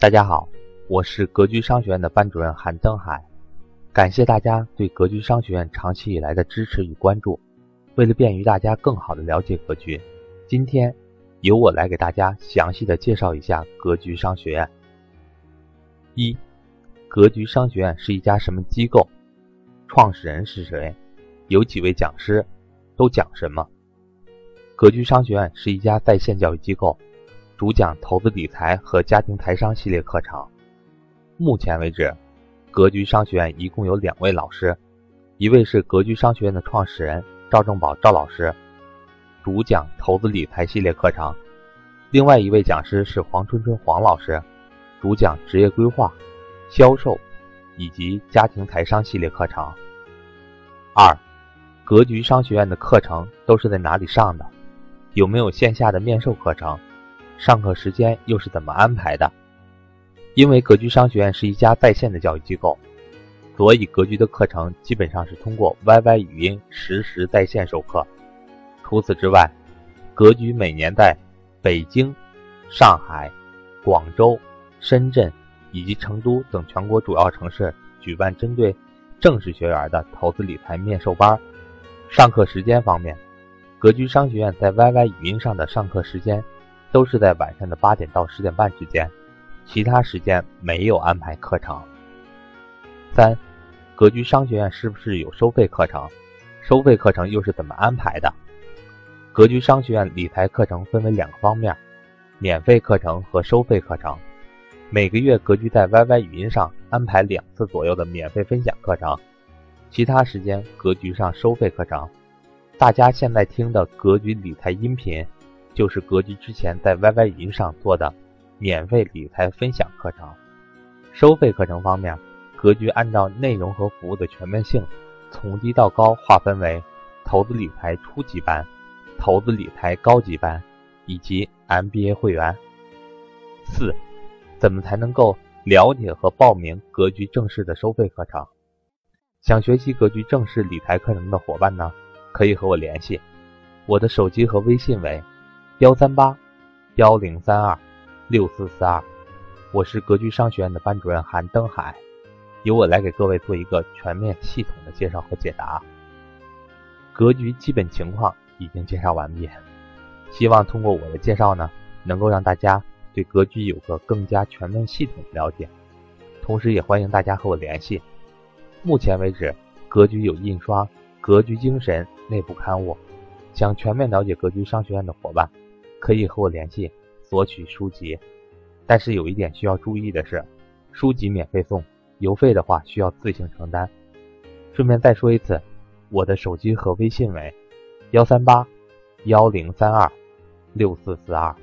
大家好，我是格局商学院的班主任韩登海，感谢大家对格局商学院长期以来的支持与关注。为了便于大家更好的了解格局，今天由我来给大家详细的介绍一下格局商学院。一、格局商学院是一家什么机构？创始人是谁？有几位讲师？都讲什么？格局商学院是一家在线教育机构。主讲投资理财和家庭财商系列课程。目前为止，格局商学院一共有两位老师，一位是格局商学院的创始人赵正宝赵老师，主讲投资理财系列课程；另外一位讲师是黄春春黄老师，主讲职业规划、销售以及家庭财商系列课程。二，格局商学院的课程都是在哪里上的？有没有线下的面授课程？上课时间又是怎么安排的？因为格局商学院是一家在线的教育机构，所以格局的课程基本上是通过 YY 语音实时在线授课。除此之外，格局每年在北京、上海、广州、深圳以及成都等全国主要城市举办针对正式学员的投资理财面授班。上课时间方面，格局商学院在 YY 语音上的上课时间。都是在晚上的八点到十点半之间，其他时间没有安排课程。三，格局商学院是不是有收费课程？收费课程又是怎么安排的？格局商学院理财课程分为两个方面：免费课程和收费课程。每个月格局在 YY 语音上安排两次左右的免费分享课程，其他时间格局上收费课程。大家现在听的格局理财音频。就是格局之前在 YY 语音上做的免费理财分享课程，收费课程方面，格局按照内容和服务的全面性，从低到高划分为投资理财初级班、投资理财高级班以及 MBA 会员。四，怎么才能够了解和报名格局正式的收费课程？想学习格局正式理财课程的伙伴呢，可以和我联系，我的手机和微信为。幺三八幺零三二六四四二，我是格局商学院的班主任韩登海，由我来给各位做一个全面系统的介绍和解答。格局基本情况已经介绍完毕，希望通过我的介绍呢，能够让大家对格局有个更加全面系统的了解。同时，也欢迎大家和我联系。目前为止，格局有印刷《格局精神》内部刊物，想全面了解格局商学院的伙伴。可以和我联系索取书籍，但是有一点需要注意的是，书籍免费送，邮费的话需要自行承担。顺便再说一次，我的手机和微信为幺三八幺零三二六四四二。